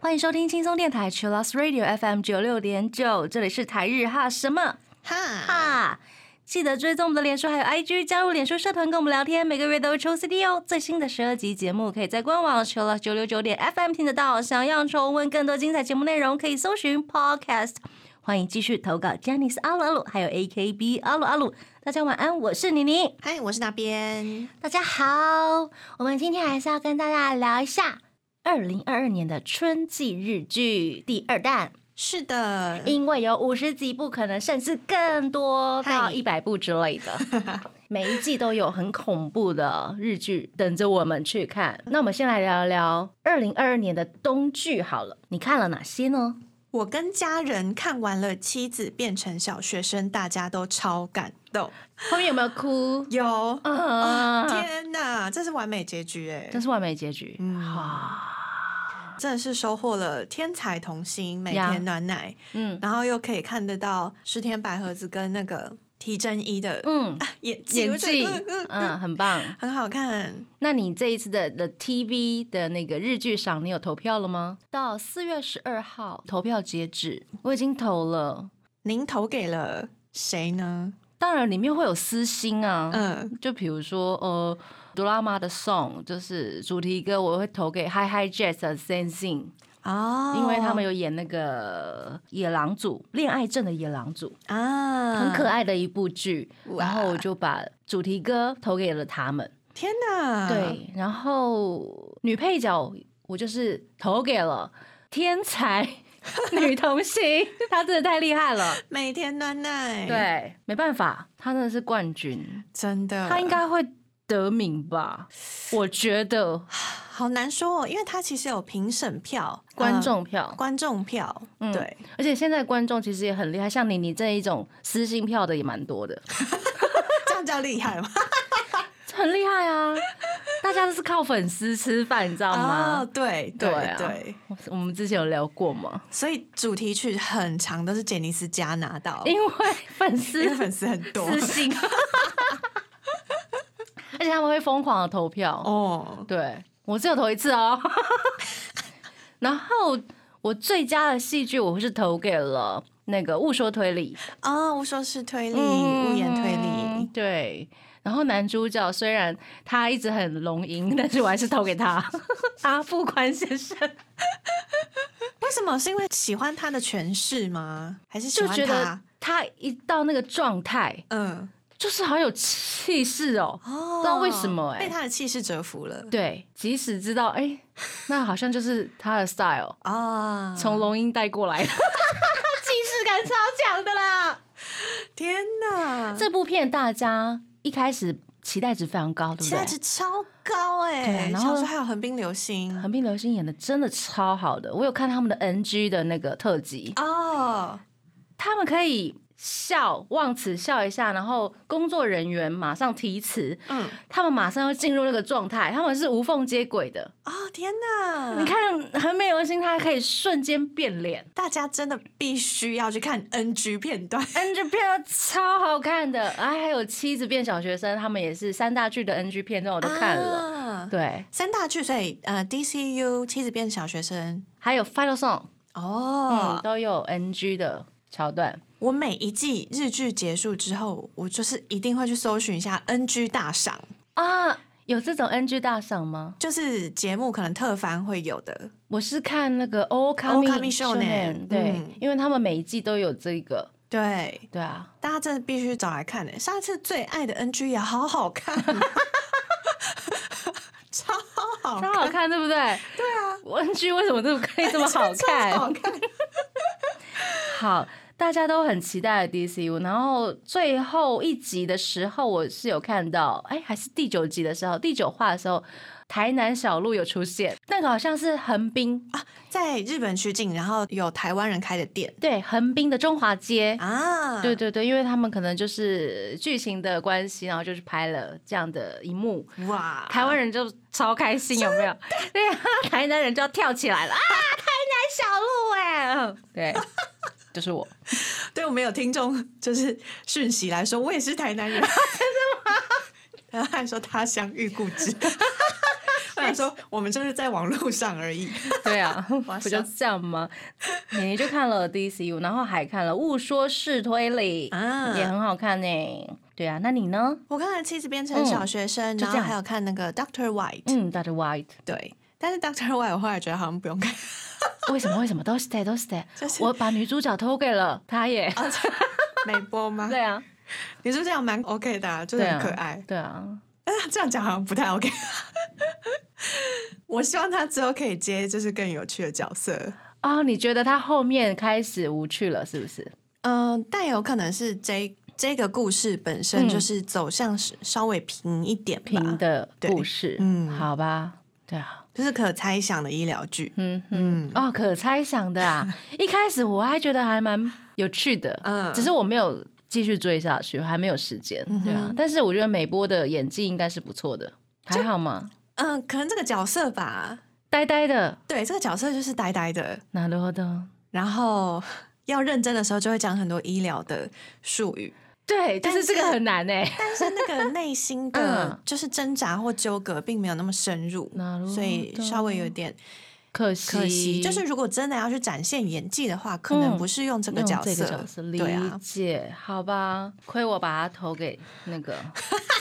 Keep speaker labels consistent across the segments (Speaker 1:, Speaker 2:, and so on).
Speaker 1: 欢迎收听轻松电台 c h i l l o s Radio FM 九六点九，这里是台日哈什么
Speaker 2: 哈，
Speaker 1: 哈。记得追踪我们的脸书还有 IG，加入脸书社团跟我们聊天，每个月都会抽 CD 哦。最新的十二集节目可以在官网 c h i l l o s 九六九点 FM 听得到。想要重温更多精彩节目内容，可以搜寻 Podcast。欢迎继续投稿 j a n i c e 阿鲁阿鲁，还有 AKB 阿鲁阿鲁。大家晚安，我是妮妮。
Speaker 2: 嗨，我是那边。
Speaker 1: 大家好，我们今天还是要跟大家聊一下二零二二年的春季日剧第二弹，
Speaker 2: 是的，
Speaker 1: 因为有五十几部可能甚至更多到
Speaker 2: 嗨
Speaker 1: 一百部之类的。每一季都有很恐怖的日剧等着我们去看。那我们先来聊聊二零二二年的冬剧好了，你看了哪些呢？
Speaker 2: 我跟家人看完了《妻子变成小学生》，大家都超感动。
Speaker 1: 后面有没有哭？
Speaker 2: 有，
Speaker 1: 啊，
Speaker 2: 天哪，这是完美结局哎！
Speaker 1: 这是完美结局。
Speaker 2: 嗯
Speaker 1: 哇，
Speaker 2: 真的是收获了天才童星
Speaker 1: 每
Speaker 2: 天暖奶，
Speaker 1: 嗯
Speaker 2: 然后又可以看得到石田百合子跟那个提真一的
Speaker 1: 嗯，
Speaker 2: 演技，
Speaker 1: 演技
Speaker 2: 嗯嗯，
Speaker 1: 嗯，很棒。
Speaker 2: 很好看。
Speaker 1: 那你这一次的的 TV 的那个日剧赏，你有投票了吗？到四月十二号投票截止，我已经投了。
Speaker 2: 您投给了谁呢？
Speaker 1: 当然里面会有私心啊，
Speaker 2: 嗯，
Speaker 1: 就比如说呃，哆啦 A 的 Song 就是主题歌，我会投给 Hi Hi Jazz 的 Sensing，、
Speaker 2: 哦，
Speaker 1: 因为他们有演那个野狼组恋爱症的野狼组，
Speaker 2: 啊，
Speaker 1: 很可。爱的一部剧，然后我就把主题歌投给了他们。
Speaker 2: 天哪！，
Speaker 1: 对，然后女配角我就是投给了天才女童星，她真的太厉害了。
Speaker 2: 每天暖奶，，
Speaker 1: 对，没办法，她真的是冠军，
Speaker 2: 真的，
Speaker 1: 她应该会得名吧？我觉得
Speaker 2: 好难说哦，因为他其实有评审票、
Speaker 1: 观
Speaker 2: 呃
Speaker 1: 众票，
Speaker 2: 观众票，
Speaker 1: 嗯
Speaker 2: 对，
Speaker 1: 而且现在观众其实也很厉害，像你你这一种私信票的也蛮多的，
Speaker 2: 这样叫厉害吗？
Speaker 1: 很厉害啊！大家都是靠粉丝吃饭，你知道吗？
Speaker 2: 哦，对对
Speaker 1: 对啊，我们之前有聊过嘛，
Speaker 2: 所以主题曲很长都是杰尼斯加拿到，
Speaker 1: 因为粉丝
Speaker 2: 粉丝很多
Speaker 1: 私信，而且他们会疯狂的投票。
Speaker 2: 哦，
Speaker 1: 对我只有投一次哦。然后我最佳的戏剧我是投给了那个《误说推理》，
Speaker 2: 哦，无说是推理，
Speaker 1: 嗯
Speaker 2: 无言推理，
Speaker 1: 对。然后男主角虽然他一直很龙吟，但是我还是投给他 阿富宽先生，
Speaker 2: 为什么？是因为喜欢他的诠释吗？还是喜欢
Speaker 1: 就觉得
Speaker 2: 他？
Speaker 1: 他一到那个状态，
Speaker 2: 嗯，
Speaker 1: 就是好有气势哦。
Speaker 2: 哦，
Speaker 1: 不知道为什么欸
Speaker 2: 被他的气势折服了
Speaker 1: 对，即使知道哎，那好像就是他的 style，
Speaker 2: 啊！
Speaker 1: 从龙音带过来的，气势感超强的啦。
Speaker 2: 天哪，
Speaker 1: 这部片大家一开始期待值非常高，对不对
Speaker 2: 期待？值超高哎、
Speaker 1: 对然后
Speaker 2: 说还有横滨流星
Speaker 1: 横滨流星演的真的超好的，我有看他们的 NG 的那个特辑，
Speaker 2: 哦，
Speaker 1: 他们可以笑忘词笑一下，然后工作人员马上提词，
Speaker 2: 嗯，
Speaker 1: 他们马上要进入那个状态，他们是无缝接轨的。
Speaker 2: 哦天哪！
Speaker 1: 你看很美流星，他可以瞬间变脸。
Speaker 2: 大家真的必须要去看 NG 片段
Speaker 1: NG 片段超好看的，啊，还有妻子变小学生，他们也是三大剧的 NG 片段我都看了。
Speaker 2: 啊
Speaker 1: 对，
Speaker 2: 三大剧，所以呃，DCU 妻子变小学生
Speaker 1: 还有 Final Song，
Speaker 2: 哦
Speaker 1: 嗯，，都有 NG 的桥段。
Speaker 2: 我每一季日剧结束之后，我就是一定会去搜寻一下 NG 大赏，
Speaker 1: 啊，有这种 NG 大赏吗？
Speaker 2: 就是节目可能特番会有的。
Speaker 1: 我是看那个 O
Speaker 2: Okami
Speaker 1: Kami
Speaker 2: Shonen，
Speaker 1: 对，
Speaker 2: 嗯
Speaker 1: 因为他们每一季都有这个，
Speaker 2: 对，
Speaker 1: 对啊，
Speaker 2: 大家真的必须找来看的。上一次最爱的 NG 也好好看，超好看，
Speaker 1: 超好看，对不对？对啊，NG 为什么这么可以这么 好看？
Speaker 2: 好看。
Speaker 1: 好，大家都很期待的 DCU，然后最后一集的时候，我是有看到，哎，还是第九集的时候，第九话的时候，台南小路有出现，那个好像是横滨，
Speaker 2: 在日本取景，然后有台湾人开的店
Speaker 1: 对，横滨的中华街。
Speaker 2: 啊，
Speaker 1: 对对对，因为他们可能就是剧情的关系，然后就是拍了这样的一幕，
Speaker 2: 哇，
Speaker 1: 台湾人就超开心，有没有？对啊，台南人就要跳起来了啊！台南小路哎，对 就是我。
Speaker 2: 对我们有听众就是讯息来说，我也是台南人，真的吗？然后还说他乡遇故知。我想说，我们就是在网络上而已。
Speaker 1: 对啊，
Speaker 2: 哇
Speaker 1: 不就这样吗？你就看了 DCU，然后还看了《误说式推理》，
Speaker 2: 啊
Speaker 1: 也很好看呢。对啊，那你呢？
Speaker 2: 我看了《妻子变成小学生》然后还有看那个 Doctor White，、
Speaker 1: 嗯，Doctor White，
Speaker 2: 对。但是 Doctor White 我后来觉得好像不用看，
Speaker 1: 为什么？为什么？都是的，都是的。
Speaker 2: 就是
Speaker 1: 我把女主角偷给了他耶。
Speaker 2: 没播 吗？
Speaker 1: 对啊，
Speaker 2: 你说这样蛮 OK 的、啊，就很可爱。
Speaker 1: 对啊，
Speaker 2: 但 是这样讲好像不太 OK。我希望他之后可以接就是更有趣的角色。
Speaker 1: 啊，你觉得他后面开始无趣了，是不是？
Speaker 2: 嗯、但有可能是这这个故事本身
Speaker 1: 嗯
Speaker 2: 就是走向是稍微平一点吧，
Speaker 1: 平的故事，
Speaker 2: 嗯
Speaker 1: 好吧，对啊。
Speaker 2: 就是可猜想的医疗剧。
Speaker 1: 嗯嗯哦，可猜想的啊！一开始我还觉得还蛮有趣的，
Speaker 2: 嗯
Speaker 1: 只是我没有继续追下去，还没有时间，对啊
Speaker 2: 哼。
Speaker 1: 但是我觉得美波的演技应该是不错的，还好吗？
Speaker 2: 嗯、可能这个角色吧，
Speaker 1: 呆呆的，
Speaker 2: 对，这个角色就是呆呆的，
Speaker 1: なるほど。
Speaker 2: 然后要认真的时候就会讲很多医疗的术语，
Speaker 1: 对，就
Speaker 2: 但
Speaker 1: 是这个
Speaker 2: 是
Speaker 1: 很难哎。
Speaker 2: 但是那个内心的
Speaker 1: 嗯
Speaker 2: 就是挣扎或纠葛并没有那么深入
Speaker 1: なるほ，ど
Speaker 2: 所以稍微有点
Speaker 1: 可惜，
Speaker 2: 可惜。就是如果真的要去展现演技的话，可能
Speaker 1: 嗯
Speaker 2: 不是用这个
Speaker 1: 用
Speaker 2: 角色，
Speaker 1: 这个角色理
Speaker 2: 对啊，
Speaker 1: 解，好吧？亏我把它投给那个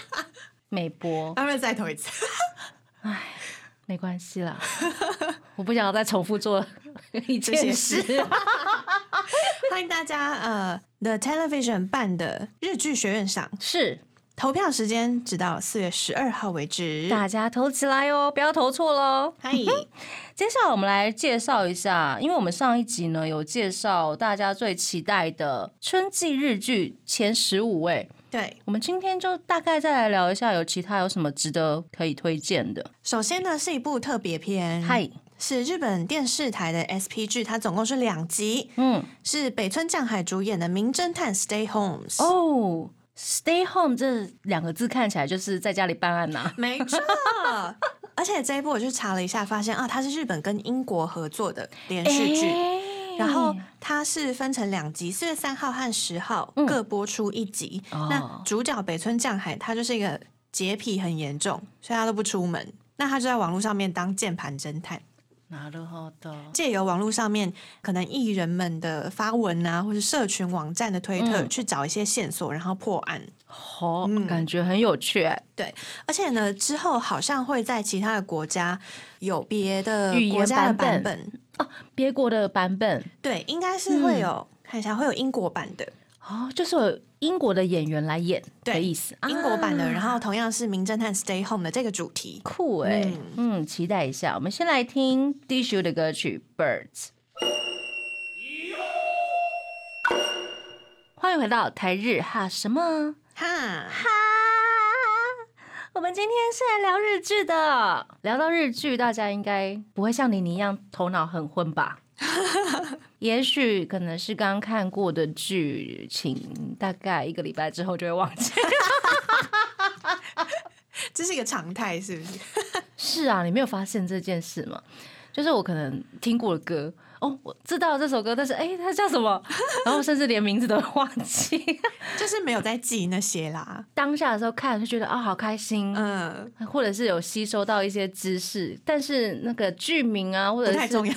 Speaker 1: 美波，
Speaker 2: 他们再投一次。
Speaker 1: 没关系啦，我不想要再重复做一
Speaker 2: 这些
Speaker 1: 件
Speaker 2: 事
Speaker 1: 事。
Speaker 2: 欢迎大家呃，The Television 办的日剧学院赏
Speaker 1: 是，
Speaker 2: 投票时间直到四月十二号为止。
Speaker 1: 大家投起来哦，不要投错喽。
Speaker 2: 嗨，
Speaker 1: 接下来我们来介绍一下，因为我们上一集呢有介绍大家最期待的春季日剧前十五位，
Speaker 2: 对，
Speaker 1: 我们今天就大概再来聊一下，有其他有什么值得可以推荐的。
Speaker 2: 首先呢是一部特别篇，
Speaker 1: 嗨，
Speaker 2: 是日本电视台的 SP 剧，它总共是两集，
Speaker 1: 嗯，
Speaker 2: 是北村匠海主演的《名侦探 Stay Homes》。
Speaker 1: 哦，Stay home 这两个字看起来就是在家里办案呐、
Speaker 2: 没错。而且这一部我去查了一下，发现啊，它是日本跟英国合作的连续剧。
Speaker 1: 哎
Speaker 2: 然后它是分成两集，四月三号和十号
Speaker 1: 嗯
Speaker 2: 各播出一集。
Speaker 1: 哦
Speaker 2: 那主角北村匠海，他就是一个洁癖很严重，所以他都不出门。那他就在网络上面当键盘侦探，
Speaker 1: なるほど。
Speaker 2: 借由网络上面可能艺人们的发文啊，或是社群网站的推特，
Speaker 1: 嗯。
Speaker 2: 去找一些线索，然后破案。
Speaker 1: 哦，
Speaker 2: 嗯。
Speaker 1: 感觉很有趣对。
Speaker 2: 而且呢，之后好像会在其他的国家有别的国家的
Speaker 1: 版
Speaker 2: 本。
Speaker 1: 哦，别国的版本。
Speaker 2: 对，应该是会有、看一下会有英国版的。
Speaker 1: 哦，就是有英国的演员来演的
Speaker 2: 对
Speaker 1: 意思，
Speaker 2: 英国版的，
Speaker 1: 啊
Speaker 2: 然后同样是《名侦探 Stay Home》的这个主题。
Speaker 1: 酷哎、
Speaker 2: 嗯
Speaker 1: 嗯期待一下。我们先来听 Dishu 的歌曲《Birds》。欢迎回到台日哈什么
Speaker 2: 哈，
Speaker 1: 哈？我们今天是来聊日剧的。聊到日剧，大家应该不会像妮妮一样头脑很昏吧？也许可能是刚看过的剧情，大概一个礼拜之后就会忘记。
Speaker 2: 这是一个常态，是不是？
Speaker 1: 是啊，你没有发现这件事吗？就是我可能听过的歌，哦，我知道这首歌，但是哎，它叫什么？然后甚至连名字都忘记。
Speaker 2: 就是没有在记那些啦。
Speaker 1: 当下的时候看就觉得啊、好开心，
Speaker 2: 嗯，
Speaker 1: 或者是有吸收到一些知识，但是那个剧名啊，或者是
Speaker 2: 不太重要。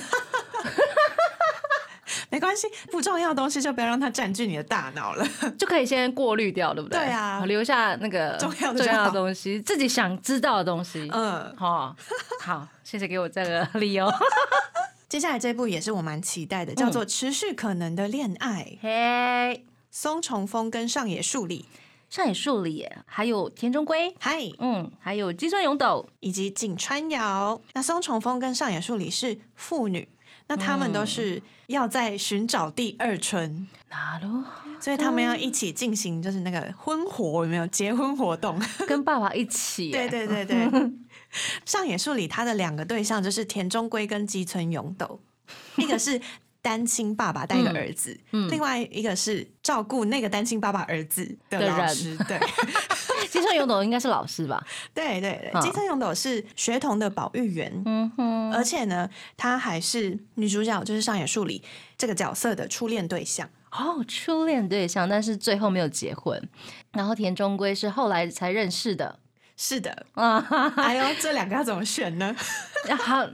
Speaker 2: 没关系，不重要的东西就不要让它占据你的大脑了。
Speaker 1: 就可以先过滤掉，对不对？
Speaker 2: 对啊
Speaker 1: 留下那个
Speaker 2: 重要的
Speaker 1: 重要的
Speaker 2: 好
Speaker 1: 东西，自己想知道的东西。
Speaker 2: 嗯，
Speaker 1: 好、好，谢谢给我这个理由。
Speaker 2: 接下来这部也是我蛮期待的，叫做《持续可能的恋爱》。
Speaker 1: 嘿，
Speaker 2: 松重丰跟上野树里，
Speaker 1: 上野树里耶，还有田中圭，
Speaker 2: 嗨，
Speaker 1: 嗯，还有金川勇斗，
Speaker 2: 以及井川遥。那松重丰跟上野树里是父女，那他们都是要在寻找第二春，
Speaker 1: 哪路
Speaker 2: 所以他们要一起进行就是那个婚活，有没有结婚活动？
Speaker 1: 跟爸爸一起耶？
Speaker 2: 对对对对。上野树里他的两个对象就是田中圭跟基村勇斗，一个是单亲爸爸带一个儿子，
Speaker 1: 嗯
Speaker 2: 另外一个是照顾那个单亲爸爸儿子的老师。对
Speaker 1: 基川勇斗应该是老师吧？
Speaker 2: 对对对，
Speaker 1: 嗯
Speaker 2: 基村勇斗是学童的保育员，
Speaker 1: 嗯哼，
Speaker 2: 而且呢，他还是女主角，就是上野树里这个角色的初恋对象。
Speaker 1: 哦，初恋对象，但是最后没有结婚。然后田中圭是后来才认识的
Speaker 2: 是的，
Speaker 1: 啊。
Speaker 2: 哎呦，这两个要怎么选呢？
Speaker 1: 好，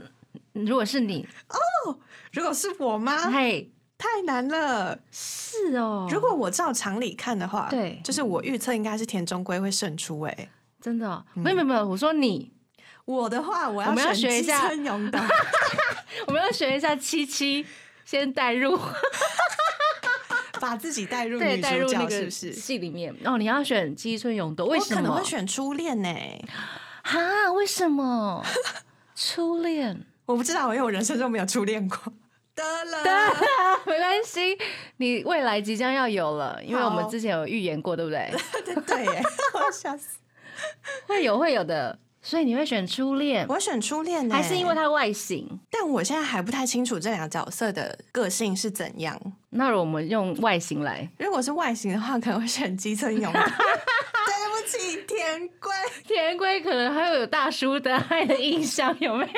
Speaker 1: 如果是你哦，
Speaker 2: 如果是我吗？
Speaker 1: 嘿，
Speaker 2: 太难了。
Speaker 1: 是哦，
Speaker 2: 如果我照常理看的话，
Speaker 1: 对
Speaker 2: 就是我预测应该是田中圭会胜出、哎，
Speaker 1: 真的哦、没有没有没有，我说你，
Speaker 2: 我的话，我
Speaker 1: 我们要
Speaker 2: 选
Speaker 1: 学一下
Speaker 2: 基村勇斗，
Speaker 1: 我们要学一下七七，先带入，
Speaker 2: 把自己带入
Speaker 1: 对，
Speaker 2: 女主角，
Speaker 1: 带入那个
Speaker 2: 是不是？
Speaker 1: 戏里面。哦，你要选基村勇斗，为什么
Speaker 2: 我可能会？选初恋呢、
Speaker 1: 哈，为什么？初恋。
Speaker 2: 我不知道，因为我人生中没有初恋过。得了，
Speaker 1: 没关系，你未来即将要有了，因为我们之前有预言过，对不对？
Speaker 2: 对对耶，我要笑死。
Speaker 1: 会有会有的，所以你会选初恋，
Speaker 2: 我选初恋呢，
Speaker 1: 还是因为？他外形？
Speaker 2: 但我现在还不太清楚这两个角色的个性是怎样。
Speaker 1: 那我们用外形来，
Speaker 2: 如果是外形的话，可能会选基村勇斗。对不起，田龟。
Speaker 1: 田龟可能还有有大叔的爱的印象，有没有？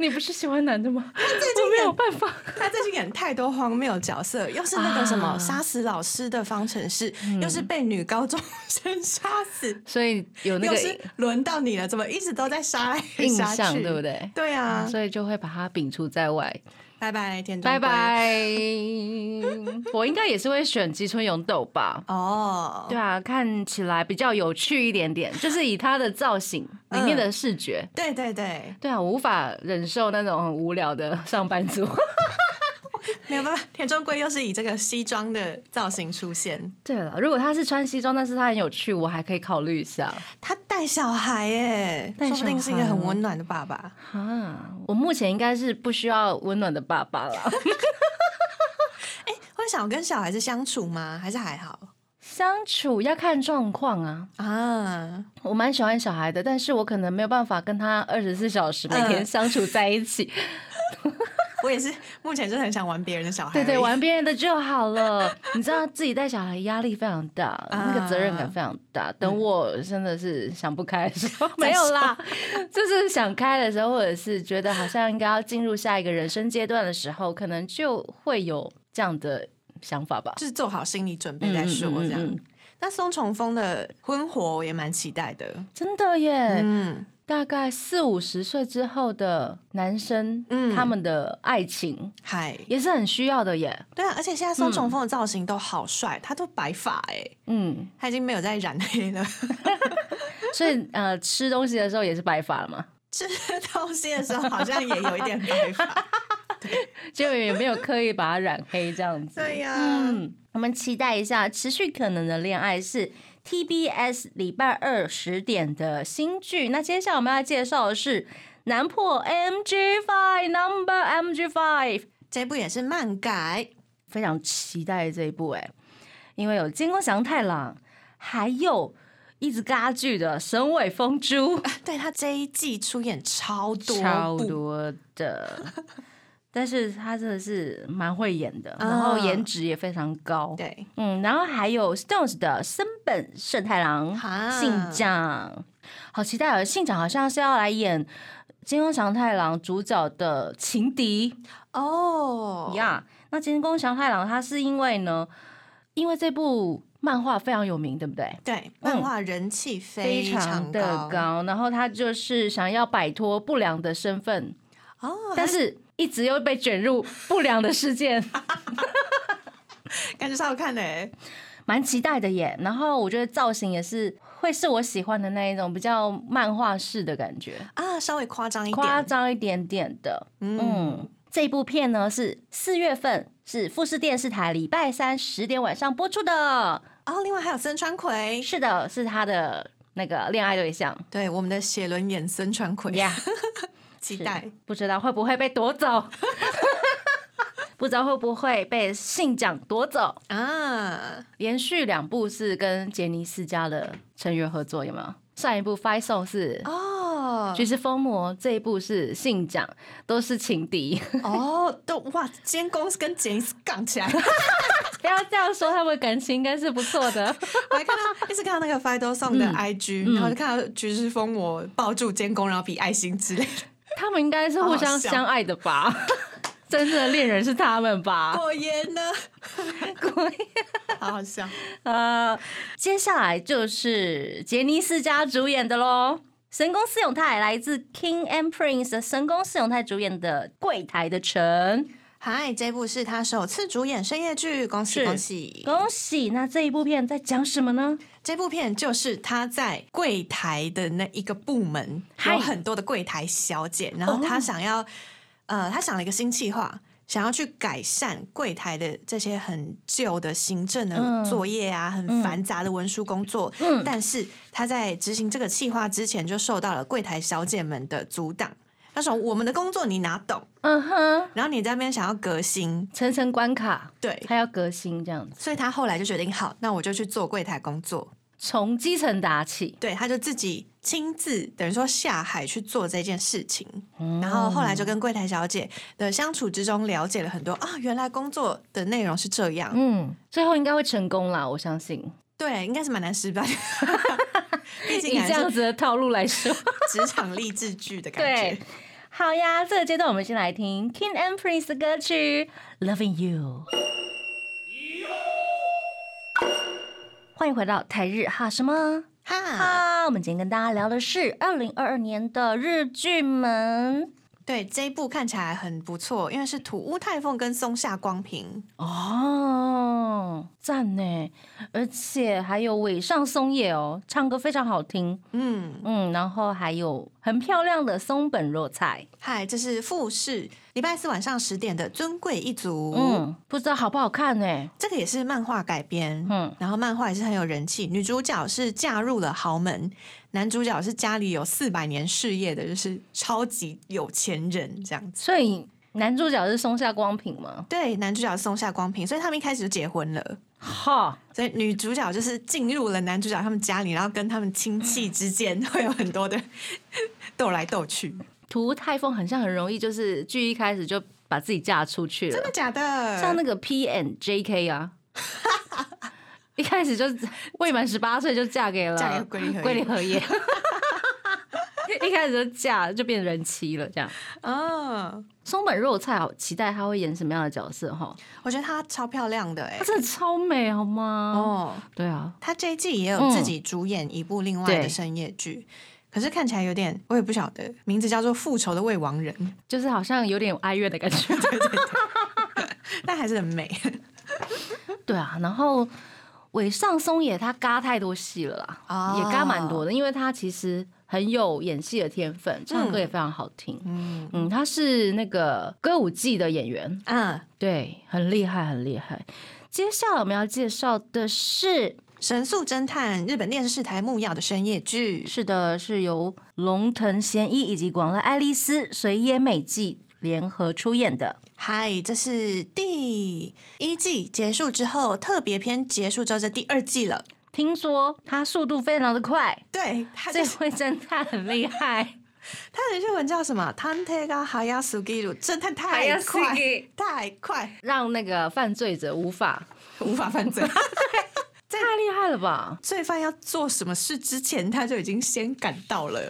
Speaker 1: 你不是喜欢男的吗？我没有办法。
Speaker 2: 他最近演太多荒谬角色，又是那个什么
Speaker 1: 啊
Speaker 2: 杀死老师的方程式，又是被女高中生杀死，
Speaker 1: 所以有那个
Speaker 2: 又是轮到你了，怎么一直都在杀来
Speaker 1: 印
Speaker 2: 杀
Speaker 1: 象，
Speaker 2: 去？
Speaker 1: 对不？对？
Speaker 2: 对啊，
Speaker 1: 所以就会把他摒除在外。
Speaker 2: 拜拜，田中
Speaker 1: 拜
Speaker 2: 圭。
Speaker 1: 拜。我应该也是会选吉村勇斗吧。
Speaker 2: 哦，
Speaker 1: 对啊，看起来比较有趣一点点，就是以他的造型里面的视觉。
Speaker 2: 对对对，
Speaker 1: 对啊，我无法忍受那种很无聊的上班族。
Speaker 2: 没有办法，田中圭又是以这个西装的造型出现，
Speaker 1: 对了，如果他是穿西装，但是他很有趣，我还可以考虑一下。
Speaker 2: 他带小孩耶，
Speaker 1: 带
Speaker 2: 说不定是一个很温暖的爸爸。
Speaker 1: 啊，我目前应该是不需要温暖的爸爸了。
Speaker 2: 会想跟小孩子相处吗？还是还好
Speaker 1: 相处要看状况啊。
Speaker 2: 啊？
Speaker 1: 我蛮喜欢小孩的，但是我可能没有办法跟他二十四小时每天
Speaker 2: 嗯
Speaker 1: 相处在一起。
Speaker 2: 我也是，目前就是很想玩别人的小孩。
Speaker 1: 对对，玩别人的就好了。你知道自己带小孩压力非常大，那个责任感非常大。等我真的是想不开的时候，没有啦，就是想开的时候，或者是觉得好像应该要进入下一个人生阶段的时候，可能就会有这样的想法吧。
Speaker 2: 就是做好心理准备再说这样。
Speaker 1: 嗯嗯嗯嗯
Speaker 2: 那松重峰的婚活我也蛮期待的。
Speaker 1: 真的耶，
Speaker 2: 嗯，
Speaker 1: 大概四五十岁之后的男生，
Speaker 2: 嗯
Speaker 1: 他们的爱情
Speaker 2: 嗨，
Speaker 1: 也是很需要的耶。
Speaker 2: 对啊，而且现在宋仲峰的造型都好帅，他都白发哎，
Speaker 1: 嗯，
Speaker 2: 他已经没有在染黑了。
Speaker 1: 所以呃，吃东西的时候也是白发了吗。
Speaker 2: 吃东西的时候好像也有一点白发。
Speaker 1: 结果也没有刻意把它染黑这样子。
Speaker 2: 对呀、
Speaker 1: 嗯，我们期待一下持续可能的恋爱是 TBS 礼拜二十点的新剧。那接下来我们要介绍的是南破 MG Five Number MG Five，
Speaker 2: 这部也是漫改，
Speaker 1: 非常期待这一部哎，因为有金光祥太郎，还有一直嘎剧的神尾风珠，
Speaker 2: 对他这一季出演超多
Speaker 1: 超多的。但是他真的是蛮会演的，
Speaker 2: 嗯
Speaker 1: 然后颜值也非常高。
Speaker 2: 对，
Speaker 1: 嗯，然后还有 Stones 的森本胜太郎
Speaker 2: 哈
Speaker 1: 信长，好期待哦！信长好像是要来演金庸祥太郎主角的情敌
Speaker 2: 哦
Speaker 1: 呀。那金庸祥太郎他是因为呢，因为这部漫画非常有名，对不对？
Speaker 2: 对，漫画人气非
Speaker 1: 常
Speaker 2: 常
Speaker 1: 的高，然后他就是想要摆脱不良的身份，
Speaker 2: 哦，
Speaker 1: 但是一直又被卷入不良的事件。
Speaker 2: 感觉超好看的哎，
Speaker 1: 蛮期待的耶。然后我觉得造型也是会是我喜欢的那一种比较漫画式的感觉，
Speaker 2: 啊，稍微夸张一点，
Speaker 1: 夸张一点点的。
Speaker 2: 嗯，
Speaker 1: 嗯，这部片呢是四月份是富士电视台礼拜三十点晚上播出的。
Speaker 2: 哦，另外还有森川葵，
Speaker 1: 是的，是他的那个恋爱对象
Speaker 2: 对，我们的写轮眼森川葵，
Speaker 1: 呀。
Speaker 2: 期待。
Speaker 1: 不知道会不会被夺走 不知道会不会被信长夺走。
Speaker 2: 啊，
Speaker 1: 连续两部是跟杰尼斯家的成员合作，有没有？上一部《Five Song》是
Speaker 2: 哦，
Speaker 1: 橘子疯魔，这一部是信长，都是情敌。
Speaker 2: 哦，都哇，今天公司跟杰尼斯杠起来，
Speaker 1: 不要这样说，他们感情应该是不错的。
Speaker 2: 我还看到一直看到那个 Fido Song 的 IG，、然后就看到橘子疯魔抱住监工，然后比爱心之类的，
Speaker 1: 他们应该是互相相爱的吧？真正的恋人是他们吧？
Speaker 2: 果言呢？
Speaker 1: 果然
Speaker 2: 好好笑。
Speaker 1: 呃，接下来就是杰尼斯家主演的喽。神宫四永太来自 King and Prince 的神宫四永太主演的《柜台的城》，
Speaker 2: 嗨，这部是他首次主演深夜剧，恭喜恭喜！
Speaker 1: 恭喜！那这一部片在讲什么呢？
Speaker 2: 这部片就是他在柜台的那一个部门，
Speaker 1: 嗨
Speaker 2: 有很多的柜台小姐，然后他
Speaker 1: 哦
Speaker 2: 想要，呃，他想了一个新计划。想要去改善柜台的这些很旧的行政的
Speaker 1: 嗯
Speaker 2: 作业啊，很繁杂的文书工作，
Speaker 1: 嗯
Speaker 2: 但是他在执行这个计划之前，就受到了柜台小姐们的阻挡。他说：“我们的工作你哪懂？
Speaker 1: 嗯哼，
Speaker 2: 然后你在那边想要革新，
Speaker 1: 层层关卡，
Speaker 2: 对，
Speaker 1: 他要革新这样子，
Speaker 2: 所以他后来就决定，好，那我就去做柜台工作。
Speaker 1: 从基层打起。
Speaker 2: 对，他就自己亲自等于说下海去做这件事情，
Speaker 1: 嗯
Speaker 2: 然后后来就跟柜台小姐的相处之中了解了很多啊，原来工作的内容是这样。
Speaker 1: 嗯，最后应该会成功啦，我相信。
Speaker 2: 对，应该是蛮难失败的，毕竟还是
Speaker 1: 这样子的套路来说，
Speaker 2: 职场励志剧的感
Speaker 1: 对
Speaker 2: 觉。，
Speaker 1: 好呀，这个阶段我们先来听 King and Prince 的歌曲《Loving You》。欢迎回到台日哈什么
Speaker 2: 哈，
Speaker 1: 哈？我们今天跟大家聊的是二零二二年的日剧们
Speaker 2: 对这一部看起来很不错，因为是土屋太凤跟松下光平。
Speaker 1: 哦，赞呢！而且还有尾上松野哦，唱歌非常好听，
Speaker 2: 嗯，
Speaker 1: 嗯，然后还有很漂亮的松本若菜，
Speaker 2: 嗨，这是富士礼拜四晚上十点的《尊贵一族》。
Speaker 1: 嗯，不知道好不好看呢？
Speaker 2: 这个也是漫画改编，
Speaker 1: 嗯
Speaker 2: 嗯，然后漫画也是很有人气。女主角是嫁入了豪门，男主角是家里有四百年事业的，就是超级有钱人这样子。
Speaker 1: 所以男主角是松下光平吗？
Speaker 2: 对，男主角是松下光平，所以他们一开始就结婚了。
Speaker 1: 哈，
Speaker 2: 所以女主角就是进入了男主角他们家里，然后跟他们亲戚之间会有很多的 斗来斗去。
Speaker 1: 土屋太凤很像很容易就是剧一开始就把自己嫁出去了
Speaker 2: 真的，假的？
Speaker 1: 像那个 P N J K 啊。一开始就未满十八岁就嫁给了
Speaker 2: 嫁给龟
Speaker 1: 龟梨和也，一开始就嫁就变人妻了，这样。
Speaker 2: 嗯，
Speaker 1: 松本若菜好期待她会演什么样的角色哈？
Speaker 2: 我觉得她超漂亮的哎、
Speaker 1: 她真的超美好吗？
Speaker 2: 哦，
Speaker 1: 对啊，
Speaker 2: 她这一季也有自己主演一部另外的深夜剧。可是看起来有点，我也不晓得，名字叫做《复仇的未亡人》，
Speaker 1: 就是好像有点哀怨的感觉。
Speaker 2: 但还是很美。
Speaker 1: 对啊，然后尾上松野他嘎太多戏了啦，
Speaker 2: 哦
Speaker 1: 也嘎蛮多的，因为他其实很有演戏的天分，唱歌也非常好听。
Speaker 2: 嗯
Speaker 1: 嗯，他是那个歌舞伎的演员，
Speaker 2: 嗯，
Speaker 1: 对，很厉害，很厉害。接下来我们要介绍的是，
Speaker 2: 神速侦探日本电视台木曜的深夜剧，
Speaker 1: 是的，是由龙腾贤一以及广濑爱丽丝、水野美纪联合出演的。
Speaker 2: 嗨，这是第一季结束之后特别篇结束之后，这第二季了。
Speaker 1: 听说他速度非常的快，
Speaker 2: 对，他
Speaker 1: 这
Speaker 2: 这
Speaker 1: 位侦探很厉害。
Speaker 2: 他的日文叫什么？探偵が早すぎる，侦探太
Speaker 1: 早す
Speaker 2: 快
Speaker 1: ぎ，
Speaker 2: 太快，
Speaker 1: 让那个犯罪者无法，
Speaker 2: 无法犯罪。
Speaker 1: 太厉害了吧？
Speaker 2: 罪犯要做什么事之前，他就已经先赶到了。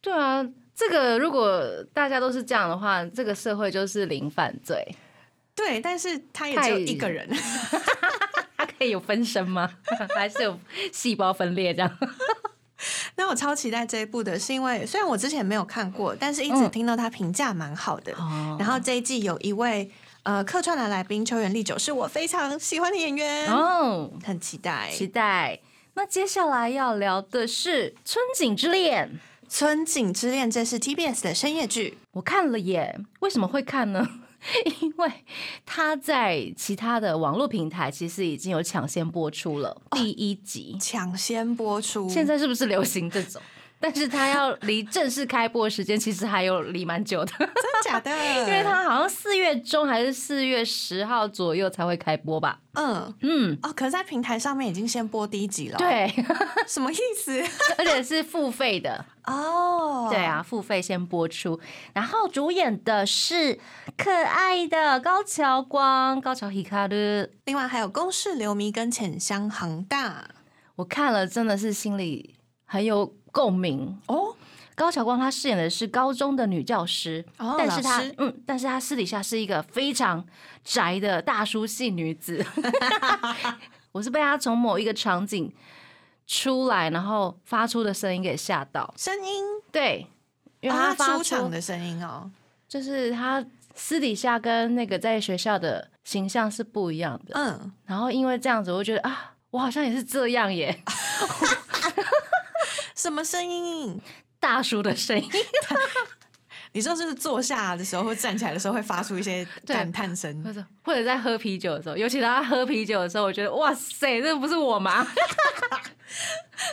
Speaker 1: 对啊，这个如果大家都是这样的话，这个社会就是零犯罪。
Speaker 2: 对，但是他也只有
Speaker 1: 太
Speaker 2: 一个人。
Speaker 1: 有分身吗？还是有细胞分裂这样？
Speaker 2: 那我超期待这一部的，是因为虽然我之前没有看过，但是一直
Speaker 1: 嗯
Speaker 2: 听到他评价蛮好的。
Speaker 1: 哦
Speaker 2: 然后这一季有一位呃客串的来宾秋元丽久，是我非常喜欢的演员，
Speaker 1: 哦，
Speaker 2: 很期待。
Speaker 1: 期待。那接下来要聊的是《春景之恋》，
Speaker 2: 春景之恋，这是 TBS 的深夜剧，
Speaker 1: 我看了耶。为什么会看呢？因为它在其他的网络平台其实已经有抢先播出了第一集。
Speaker 2: 抢先播出。
Speaker 1: 现在是不是流行这种？但是他要离正式开播的时间其实还有离蛮久的，
Speaker 2: 真的假的？
Speaker 1: 因为他好像四月中还是四月十号左右才会开播吧。
Speaker 2: 嗯
Speaker 1: 嗯，
Speaker 2: 哦，可是在平台上面已经先播第一集了。，
Speaker 1: 对，
Speaker 2: 什么意思？
Speaker 1: 而且是付费的。
Speaker 2: 哦，
Speaker 1: 对，啊，付费先播出，然后主演的是可爱的高桥光、高桥 Hikaru。
Speaker 2: 另外还有公式流迷跟浅香恒大。
Speaker 1: 我看了真的是心里很有共鸣。
Speaker 2: 哦，
Speaker 1: 高桥光她饰演的是高中的女教师，
Speaker 2: 哦
Speaker 1: 但是她嗯，但是她私底下是一个非常宅的大叔系女子。我是被她从某一个场景出来，然后发出的声音给吓到。
Speaker 2: 声音，
Speaker 1: 对，因为
Speaker 2: 啊
Speaker 1: 她发
Speaker 2: 出场
Speaker 1: 出
Speaker 2: 的声音哦，
Speaker 1: 就是她私底下跟那个在学校的形象是不一样的。
Speaker 2: 嗯，
Speaker 1: 然后因为这样子，我就觉得啊，我好像也是这样耶，
Speaker 2: 什么声音？
Speaker 1: 大叔的声音。
Speaker 2: 你说就是坐下的时候或站起来的时候会发出一些
Speaker 1: 对
Speaker 2: 感叹声
Speaker 1: 或，者或者在喝啤酒的时候，尤其他喝啤酒的时候，我觉得哇塞，这不是我吗？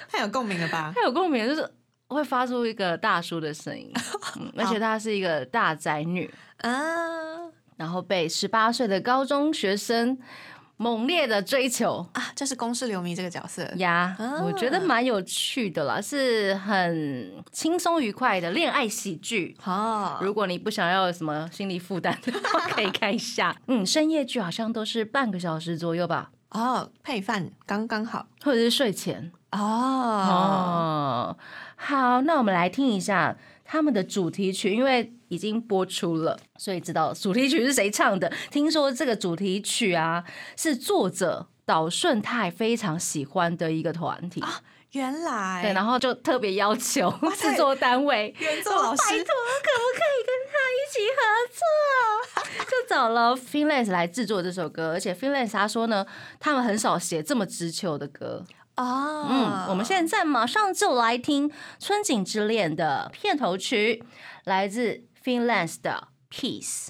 Speaker 2: 太有共鸣了吧？
Speaker 1: 太有共鸣，就是会发出一个大叔的声音，嗯、而且她是一个大宅女，
Speaker 2: 啊
Speaker 1: 然后被十八岁的高中学生猛烈的追求。
Speaker 2: 啊，这是公式流迷这个角色。
Speaker 1: 呀，
Speaker 2: 啊。
Speaker 1: 我觉得蛮有趣的啦，是很轻松愉快的恋爱喜剧。
Speaker 2: 哦，
Speaker 1: 如果你不想要有什么心理负担的话，可以看一下。嗯，深夜剧好像都是半个小时左右吧，
Speaker 2: 哦，配饭刚刚好。
Speaker 1: 或者是睡前。
Speaker 2: 哦，
Speaker 1: 哦，好，那我们来听一下他们的主题曲，因为已经播出了，所以知道主题曲是谁唱的。听说这个主题曲啊，是作者岛顺太非常喜欢的一个团体，
Speaker 2: 原来
Speaker 1: 对，然后就特别要求
Speaker 2: 塞
Speaker 1: 制作单位。
Speaker 2: 原作老师
Speaker 1: 拜托，可不可以跟他一起合作？就找了 Finlance 来制作这首歌，而且 Finlance 他说呢，他们很少写这么直球的歌。
Speaker 2: 哦，
Speaker 1: 嗯，我们现在马上就来听《春景之恋》的片头曲，来自 Finlance 的 Peace。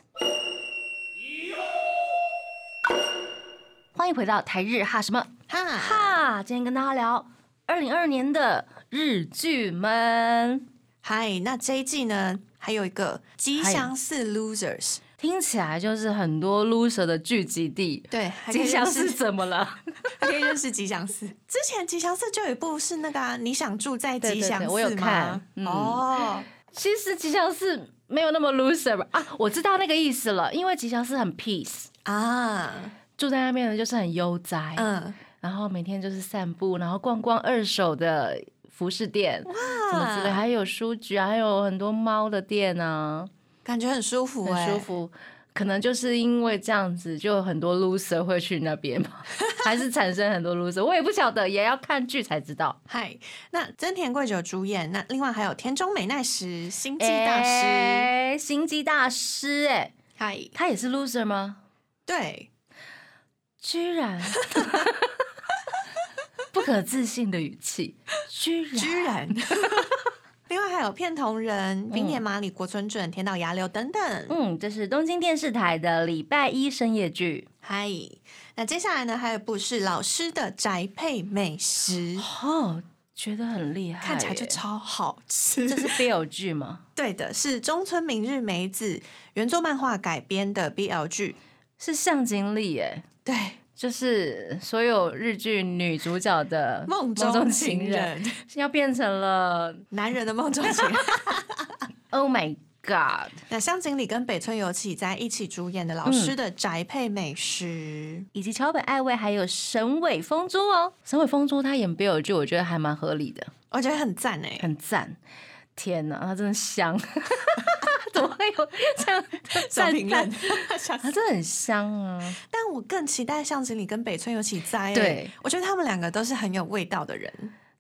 Speaker 1: 欢迎回到台日哈什么
Speaker 2: 哈
Speaker 1: 哈？今天跟大家聊二零二二年的日剧们，
Speaker 2: 嗨，那这一季呢还有一个吉祥寺 Losers，
Speaker 1: 听起来就是很多 loser 的聚集地。
Speaker 2: 对，
Speaker 1: 吉祥寺怎么了？
Speaker 2: 还可以认识吉祥寺。之前吉祥寺就有一部是那个、啊、你想住在吉祥寺吗？
Speaker 1: 对对对我有看嗯
Speaker 2: 哦，
Speaker 1: 其实吉祥寺没有那么 loser 吧？啊，我知道那个意思了，因为吉祥寺很 peace，
Speaker 2: 啊，
Speaker 1: 住在那边的就是很悠哉，
Speaker 2: 嗯，
Speaker 1: 然后每天就是散步，然后逛逛二手的服饰店，什么之类，还有书局啊，还有很多猫的店啊，
Speaker 2: 感觉很舒服、哎，
Speaker 1: 很舒。服。可能就是因为这样子，就很多 loser 会去那边嘛，还是产生很多 loser，我也不晓得，也要看剧才知道。
Speaker 2: 嗨，那真田贵久主演，那另外还有田中美奈实、心机大师，
Speaker 1: 哎心机大师，哎，
Speaker 2: 嗨、
Speaker 1: 他也是 loser 吗？
Speaker 2: 对，
Speaker 1: 居然，不可置信的语气，居然，
Speaker 2: 居然。另外还有片桐人、冰野马里、国村准、田岛芽流等等。
Speaker 1: 嗯，这是东京电视台的礼拜一深夜剧。
Speaker 2: 嗨，那接下来呢，还有一部是老师的宅配美食，
Speaker 1: 哦，觉得很厉害，
Speaker 2: 看起来就超好吃。
Speaker 1: 这是 BL 剧吗？
Speaker 2: 对的，是中村明日美子原作漫画改编的 BL 剧。
Speaker 1: 是向井理耶，
Speaker 2: 对，
Speaker 1: 就是所有日剧女主角的
Speaker 2: 梦中情人，
Speaker 1: 要变成了
Speaker 2: 男人的梦中情人。
Speaker 1: Oh my God！
Speaker 2: 那香井里跟北村由起在一起主演的老师的宅配美食，
Speaker 1: 以及桥本爱未还有神尾风珠哦，神尾风珠她演 BL 剧，我觉得还蛮合理的。
Speaker 2: 我觉得很赞哎。
Speaker 1: 很赞。天哪，她真的香！怎么会有这样
Speaker 2: 小评论
Speaker 1: 叹？，它真的很香啊！
Speaker 2: 但我更期待向井里跟北村由纪在。哎
Speaker 1: 对，
Speaker 2: 我觉得他们两个都是很有味道的人。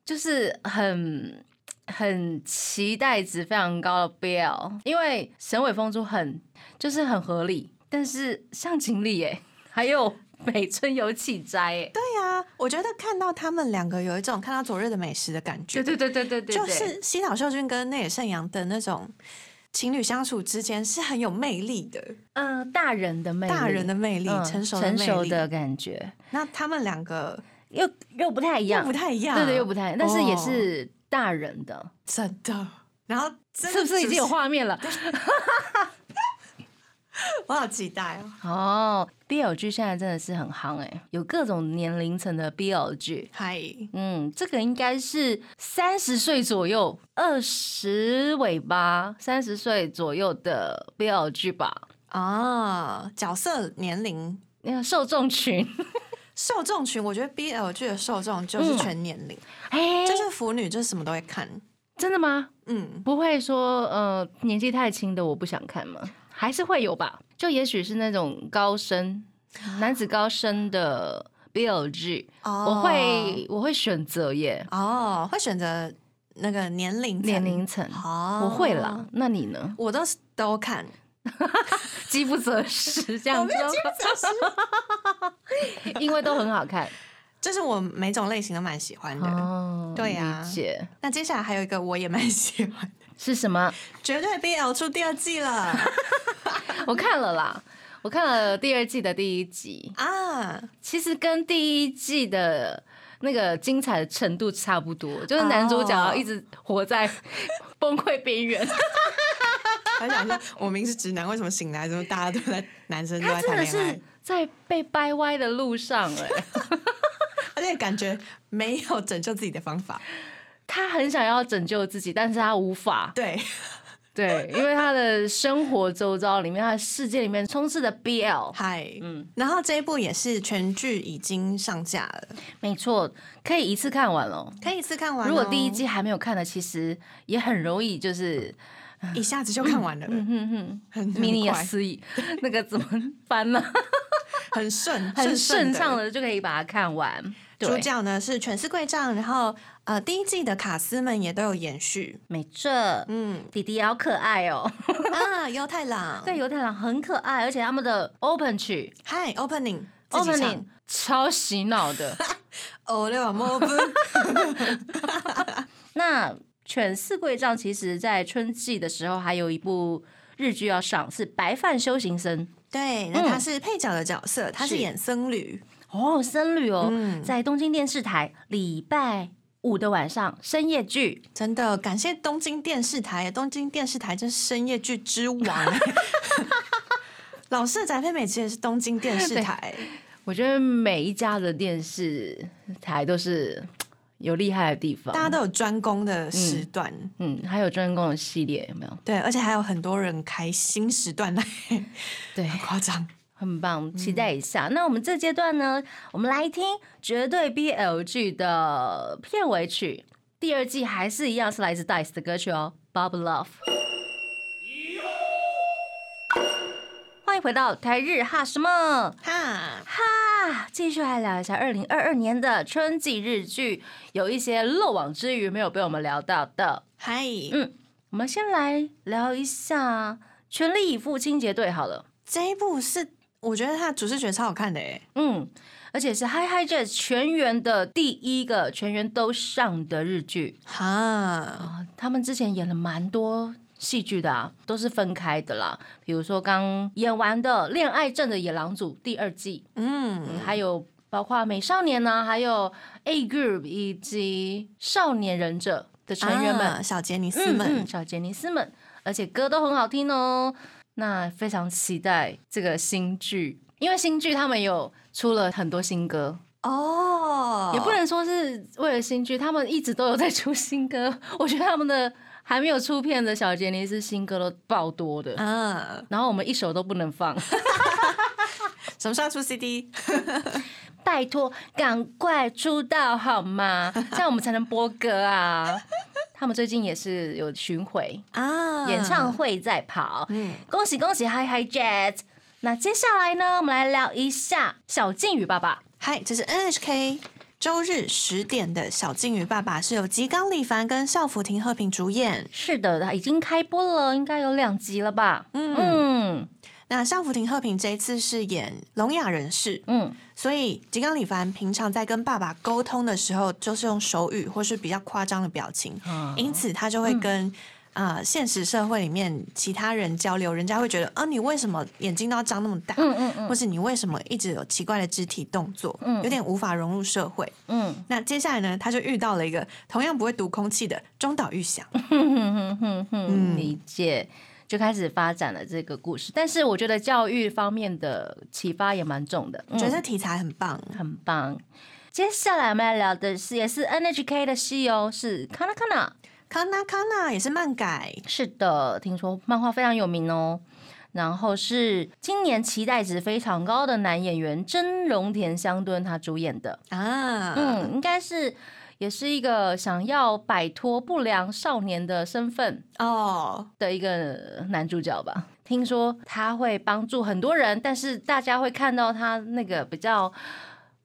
Speaker 1: 就是很很期待值非常高的 BL，因为神尾峰珠很就是很合理，但是向井理哎，还有北村有起斋哎，
Speaker 2: 对呀、我觉得看到他们两个有一种看到昨日的美食的感觉。
Speaker 1: 对对对对对对，
Speaker 2: 就是西岛秀俊跟内野圣阳的那种情侣相处之间是很有魅力的，
Speaker 1: 嗯、大人的魅力，
Speaker 2: 大人的魅力，
Speaker 1: 嗯
Speaker 2: 成熟的
Speaker 1: 成。熟的感觉，
Speaker 2: 那他们两个
Speaker 1: 又又不太一样，
Speaker 2: 又不太一样，
Speaker 1: 对对，又不太，但是也
Speaker 2: 哦。
Speaker 1: 是大人的，
Speaker 2: 真的。然后
Speaker 1: 是不是已经有画面了？
Speaker 2: 我好期待哦！
Speaker 1: 哦，BL 剧现在真的是很夯哎，有各种年龄层的 BL 剧。
Speaker 2: 嗨，
Speaker 1: 嗯，这个应该是三十岁左右，二十尾巴，三十岁左右的 BL 剧吧。
Speaker 2: 啊，角色年龄。
Speaker 1: 那个受众群，
Speaker 2: 受众群，我觉得 BL 剧的受众就是全年龄，
Speaker 1: 哎、
Speaker 2: 就是腐女，就是什么都会看。
Speaker 1: 真的吗？
Speaker 2: 嗯，
Speaker 1: 不会说呃年纪太轻的我不想看吗？还是会有吧？就也许是那种高深男子高深的 BL G，、
Speaker 2: 哦
Speaker 1: 我会我会选择耶，
Speaker 2: 哦，会选择那个年龄层
Speaker 1: 年龄层，
Speaker 2: 哦，
Speaker 1: 我会啦。，那你呢？
Speaker 2: 我都是都看，
Speaker 1: 饥不择食这样子哦，因为都很好看
Speaker 2: 就是我每种类型都蛮喜欢的。
Speaker 1: 哦。
Speaker 2: 对呀
Speaker 1: 理解
Speaker 2: 那接下来还有一个我也蛮喜欢的，
Speaker 1: 是什么？
Speaker 2: 绝对 BL 出第二季了
Speaker 1: 我看了啦，我看了第二季的第一集，
Speaker 2: 啊！
Speaker 1: 其实跟第一季的那个精彩的程度差不多，就是男主角
Speaker 2: 哦
Speaker 1: 一直活在崩溃边缘。
Speaker 2: 他想说，我明明是直男，为什么醒来之后大家都在男生都在
Speaker 1: 他真的
Speaker 2: 谈恋爱
Speaker 1: 是？在被掰歪的路上哎、
Speaker 2: 而且感觉没有拯救自己的方法。
Speaker 1: 他很想要拯救自己，但是他无法。
Speaker 2: 对，
Speaker 1: 对，因为他的生活周遭里面，他的世界里面充斥着 BL。
Speaker 2: 嗨，
Speaker 1: 嗯，
Speaker 2: 然后这一部也是全剧已经上架了，
Speaker 1: 没错，可以一次看完了。
Speaker 2: 可以一次看完哦。
Speaker 1: 如果第一季还没有看的，其实也很容易就是
Speaker 2: 一下子就看完了，
Speaker 1: 嗯哼哼，
Speaker 2: 很
Speaker 1: 迷思议，那个怎么翻呢？
Speaker 2: 很顺，
Speaker 1: 很顺。畅的就可以把它看完。
Speaker 2: 主，角呢是犬饲贵丈，然后呃第一季的卡斯们也都有延续。
Speaker 1: 没错，
Speaker 2: 嗯
Speaker 1: 弟弟也好可爱哦。
Speaker 2: 啊，犹太郎，
Speaker 1: 对，犹太郎很可爱，而且他们的 open 曲
Speaker 2: 嗨，opening
Speaker 1: opening 超洗脑的。那犬饲贵丈其实在春季的时候还有一部日剧要上，是《白饭修行僧》。
Speaker 2: 对，那
Speaker 1: 嗯
Speaker 2: 他是配角的角色，他是
Speaker 1: 是
Speaker 2: 演僧侣。
Speaker 1: 哦，僧侣哦，
Speaker 2: 嗯
Speaker 1: 在东京电视台礼拜五的晚上深夜剧，
Speaker 2: 真的感谢东京电视台，东京电视台真是深夜剧之王。老式宅配美其实也是东京电视台，
Speaker 1: 我觉得每一家的电视台都是有厉害的地方，
Speaker 2: 大家都有专攻的时段。
Speaker 1: 嗯，还有专攻的系列有没有？
Speaker 2: 对，而且还有很多人开新时段来，
Speaker 1: 对，
Speaker 2: 夸张。
Speaker 1: 很棒，期待一下。那我们这阶段呢，我们来听绝对 BL 剧的片尾曲，第二季还是一样是来自 Dice 的歌曲哦，《Bob Love》。欢迎回到台日哈什么
Speaker 2: 哈，
Speaker 1: 哈，继续来聊一下二零二二年的春季日剧，有一些漏网之鱼没有被我们聊到的。
Speaker 2: 嗨，
Speaker 1: 嗯我们先来聊一下《全力以赴清洁队》好了。
Speaker 2: 这一部是我觉得它的主视觉超好看的哎，
Speaker 1: 嗯，而且是 Hi Hi Jazz 全员的第一个全员都上的日剧。
Speaker 2: 哈，
Speaker 1: 啊。他们之前演了蛮多戏剧的啊，都是分开的啦。比如说刚演完的《恋爱症的野狼组》第二季，
Speaker 2: 嗯，
Speaker 1: 嗯，还有包括美少年呢、还有 A Group 以及少年忍者的成员们，
Speaker 2: 啊小杰尼斯
Speaker 1: 嗯
Speaker 2: 们
Speaker 1: 嗯，，小杰尼斯们，而且歌都很好听哦。那非常期待这个新剧，因为新剧他们有出了很多新歌，
Speaker 2: 哦，
Speaker 1: 也不能说是为了新剧，他们一直都有在出新歌。我觉得他们的还没有出片的小杰尼斯新歌都爆多的，
Speaker 2: 嗯，
Speaker 1: 然后我们一首都不能放
Speaker 2: 什么时候出 CD？
Speaker 1: 拜托赶快出道好吗？这样我们才能播歌啊。他们最近也是有巡回
Speaker 2: 啊，
Speaker 1: 演唱，会在跑，
Speaker 2: 嗯，
Speaker 1: 恭喜恭喜，Hi Hi Jet！那接下来呢，我们来聊一下小靖宇爸爸。
Speaker 2: 嗨，这是 NHK 周日十点的《小金鱼爸爸》，是由吉冈里帆跟少福亭鹤平主演。
Speaker 1: 是的，他已经开播了，应该有两集了吧？
Speaker 2: 嗯
Speaker 1: 嗯
Speaker 2: 那少福亭鹤平这一次是演聋哑人士，
Speaker 1: 嗯，
Speaker 2: 所以吉冈里凡平常在跟爸爸沟通的时候，就是用手语或是比较夸张的表情，
Speaker 1: 啊
Speaker 2: 因此他就会跟。啊、现实社会里面其他人交流，人家会觉得，啊，你为什么眼睛都要张那么大？
Speaker 1: 嗯嗯嗯
Speaker 2: 或是你为什么一直有奇怪的肢体动作？
Speaker 1: 嗯
Speaker 2: 有点无法融入社会。
Speaker 1: 嗯
Speaker 2: 那接下来呢，他就遇到了一个同样不会读空气的中岛裕翔。
Speaker 1: 理解。就开始发展了这个故事，但是我觉得教育方面的启发也蛮重的，我
Speaker 2: 觉得题材很棒。
Speaker 1: 很棒。接下来我们来聊的是，也是 NHK 的戏哦，是 Kana Kana。
Speaker 2: 康纳康纳也是漫改，
Speaker 1: 是的，听说漫画非常有名哦。然后是今年期待值非常高的男演员真荣田香敦他主演的，
Speaker 2: 啊，
Speaker 1: 嗯，应该是也是一个想要摆脱不良少年的身份
Speaker 2: 哦，
Speaker 1: 的一个男主角吧。听说他会帮助很多人，但是大家会看到他那个比较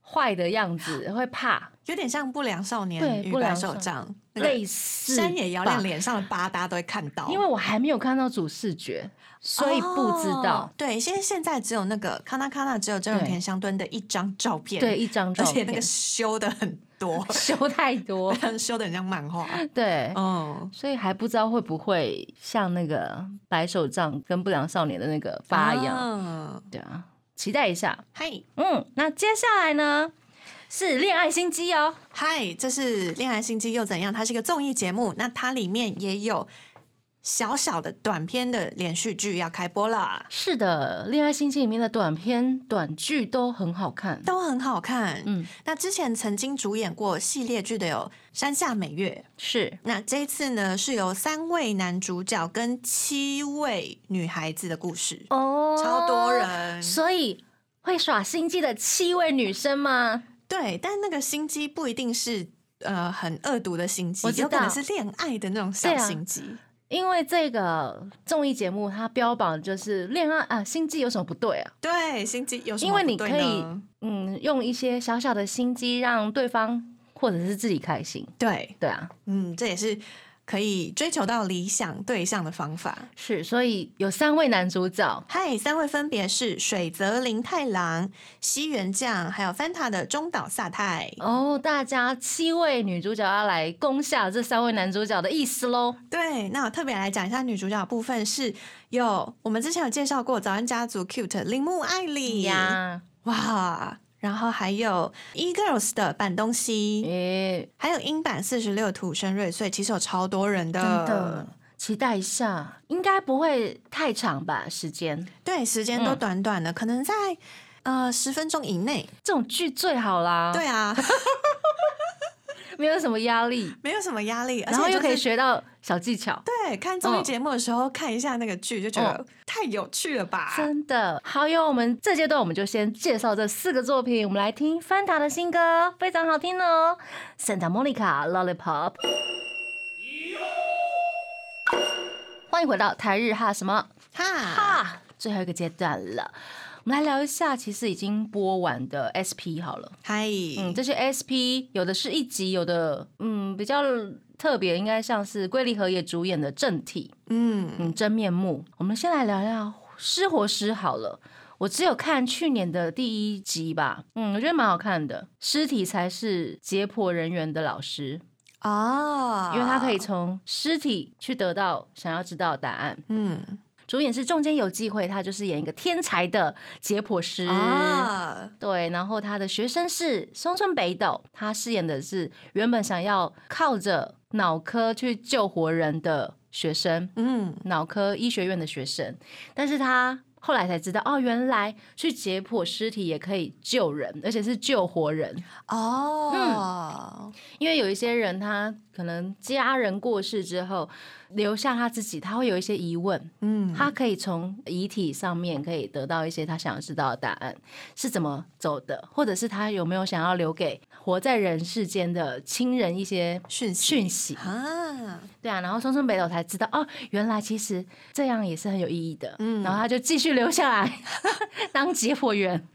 Speaker 1: 坏的样子，会怕，
Speaker 2: 有点像不良少年与白
Speaker 1: 不良少
Speaker 2: 手杖，那个
Speaker 1: 类似
Speaker 2: 山野遥亮脸上的疤，大家都会看到。
Speaker 1: 因为我还没有看到主视觉，所以不知道
Speaker 2: 哦。对，现在现在只有那个康纳康纳只有真永田香敦的一张照片，
Speaker 1: 对，一张照片，
Speaker 2: 而且那个修的很多，
Speaker 1: 修太多，
Speaker 2: 修的很像漫画。
Speaker 1: 对，
Speaker 2: 嗯，
Speaker 1: 所以还不知道会不会像那个白手杖跟不良少年的那个疤一样。
Speaker 2: 啊。
Speaker 1: 对啊，期待一下。
Speaker 2: 嗨
Speaker 1: 嗯，那接下来呢是恋爱心机哦。
Speaker 2: 嗨，这是《恋爱心机又怎样》，它是一个综艺节目，那它里面也有小小的短片的连续剧要开播啦，
Speaker 1: 是的，恋爱心机里面的短片、短剧都很好看。
Speaker 2: 都很好看。
Speaker 1: 嗯，
Speaker 2: 那之前曾经主演过系列剧的有山下美月，
Speaker 1: 是
Speaker 2: 那这一次呢是由三位男主角跟七位女孩子的故事，
Speaker 1: 哦
Speaker 2: 超多。人。
Speaker 1: 所以会耍心机的七位女生吗？
Speaker 2: 对，但那个心机不一定是呃很恶毒的心机有可能是恋爱的那种小心机。
Speaker 1: 因为这个综艺节目它标榜就是恋爱啊，心机有什么不对啊？
Speaker 2: 对，心机有什么
Speaker 1: 因为你可以嗯，用一些小小的心机让对方或者是自己开心。
Speaker 2: 对，
Speaker 1: 对啊，
Speaker 2: 嗯，这也是可以追求到理想对象的方法。
Speaker 1: 是，所以有三位男主角，
Speaker 2: 嗨，三位分别是水泽林太郎、西原将，还有 Fanta 的中岛萨太。
Speaker 1: 哦，大家七位女主角要来攻下这三位男主角的意思喽。
Speaker 2: 对，那我特别来讲一下女主角的部分，是有我们之前有介绍过早安家族 Cute 铃木爱理，
Speaker 1: 呀，
Speaker 2: 哇，然后还有 E Girls 的板东西，
Speaker 1: 诶，
Speaker 2: 还有英版四十六土生瑞穗，其实有超多人的，
Speaker 1: 真的期待一下，应该不会太长吧？时间
Speaker 2: 对，时间都
Speaker 1: 嗯
Speaker 2: 短短的，可能在呃十分钟以内。
Speaker 1: 这种剧最好啦，
Speaker 2: 对，啊，
Speaker 1: 没有什么压力，
Speaker 2: 没有什么压力，而
Speaker 1: 然后又可以学到小技巧。
Speaker 2: 对看综艺
Speaker 1: 嗯
Speaker 2: 节目的时候、看一下那个剧，就觉得太有趣了吧？
Speaker 1: 真的好哟！我们这阶段我们就先介绍这四个作品，我们来听翻塔的新歌，非常好听哦，《Santa Monica Lollipop》。欢迎回到台日哈什么
Speaker 2: 哈，
Speaker 1: 哈最后一个阶段了，我们来聊一下，其实已经播完的 SP 好了。
Speaker 2: 嗨，
Speaker 1: 嗯，这些 SP 有的是一集，有的嗯比较特别，应该像是龟梨和也主演的正体，
Speaker 2: 嗯，
Speaker 1: 嗯，真面目。我们先来聊聊失活尸好了。我只有看去年的第一集吧，嗯，我觉得蛮好看的。尸体才是解剖人员的老师，
Speaker 2: 哦，
Speaker 1: 因为他可以，从尸体去得到想要知道的答案。
Speaker 2: 嗯
Speaker 1: 主演是中间有机会，他就是演一个天才的解剖师。
Speaker 2: 啊，
Speaker 1: 对，然后他的学生是松村北斗，他饰演的是原本想要靠着脑科去救活人的学生，
Speaker 2: 嗯，
Speaker 1: 脑科医学院的学生，但是他后来才知道，哦，原来去解剖尸体也可以救人，而且是救活人。
Speaker 2: 哦，
Speaker 1: 因为有一些人，他可能家人过世之后，留下他自己，他会有一些疑问，
Speaker 2: 嗯，
Speaker 1: 他可以从遗体上面可以得到一些他想要知道的答案是怎么走的，或者是他有没有想要留给活在人世间的亲人一些
Speaker 2: 讯息
Speaker 1: 讯息。
Speaker 2: 啊，
Speaker 1: 对啊，然后松村北斗才知道哦，原来其实这样也是很有意义的。
Speaker 2: 嗯
Speaker 1: 然后他就继续留下来 当解剖员。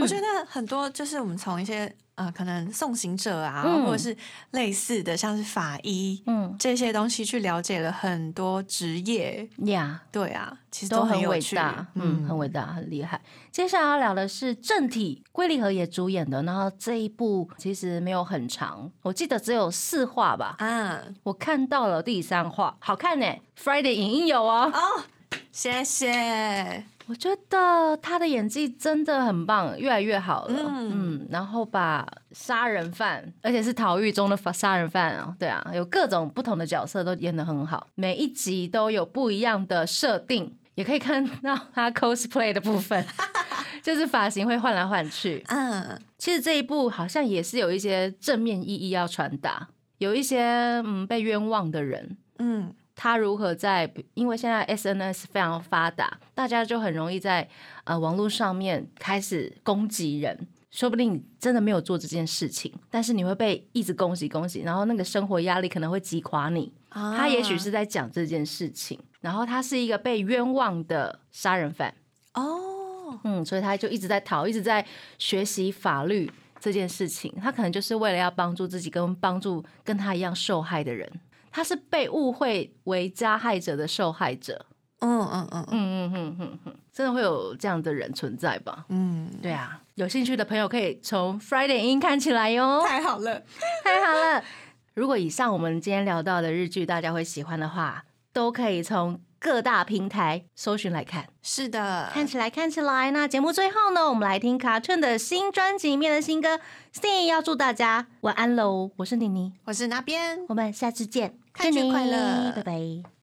Speaker 2: 我觉得很多就是我们从一些呃，可能送行者啊，
Speaker 1: 嗯
Speaker 2: 或者是类似的，像是法医
Speaker 1: 嗯
Speaker 2: 这些东西，去了解了很多职业。
Speaker 1: 呀，
Speaker 2: 对啊，其实
Speaker 1: 都很伟大，嗯，很伟大，很厉害。接下来要聊的是正体，龟梨和也主演的，然后这一部其实没有很长，我记得只有四话吧。
Speaker 2: 啊。
Speaker 1: 我看到了第三话，好看呢。Friday 影音有哦，
Speaker 2: 哦，谢谢。
Speaker 1: 我觉得他的演技真的很棒，越来越好了。
Speaker 2: 嗯
Speaker 1: 嗯然后把杀人犯，而且是逃狱中的杀人犯啊，对啊，有各种不同的角色都演得很好，每一集都有不一样的设定，也可以看到他 cosplay 的部分，就是发型会换来换去。
Speaker 2: 嗯，
Speaker 1: 其实这一部好像也是有一些正面意义要传达，有一些嗯被冤枉的人，
Speaker 2: 嗯，
Speaker 1: 他如何在，因为现在 SNS 非常发达，大家就很容易在呃网络上面开始攻击人，说不定你真的没有做这件事情，但是你会被一直恭喜恭喜，然后那个生活压力可能会击垮你。他也许是在讲这件事情，然后他是一个被冤枉的杀人犯。
Speaker 2: 哦，
Speaker 1: 嗯，所以他就一直在逃，一直在学习法律这件事情。他可能就是为了要帮助自己，跟帮助跟他一样受害的人。他是被误会为加害者的受害者。
Speaker 2: 嗯嗯嗯
Speaker 1: 嗯。嗯嗯嗯嗯真的会有这样的人存在吧？
Speaker 2: 嗯。
Speaker 1: 对啊有兴趣的朋友可以从 friday 音看起来哟。
Speaker 2: 太好了。
Speaker 1: 太好了。如果以上我们今天聊到的日剧大家会喜欢的话都可以从各大平台搜寻来看。
Speaker 2: 是的。
Speaker 1: 看起来看起来。那节目最后呢我们来听卡特的新专辑里面的新歌。Sing 要祝大家晚安喽。我是妮妮。
Speaker 2: 我是那边。
Speaker 1: 我们下次见。
Speaker 2: 新年快乐
Speaker 1: 拜拜。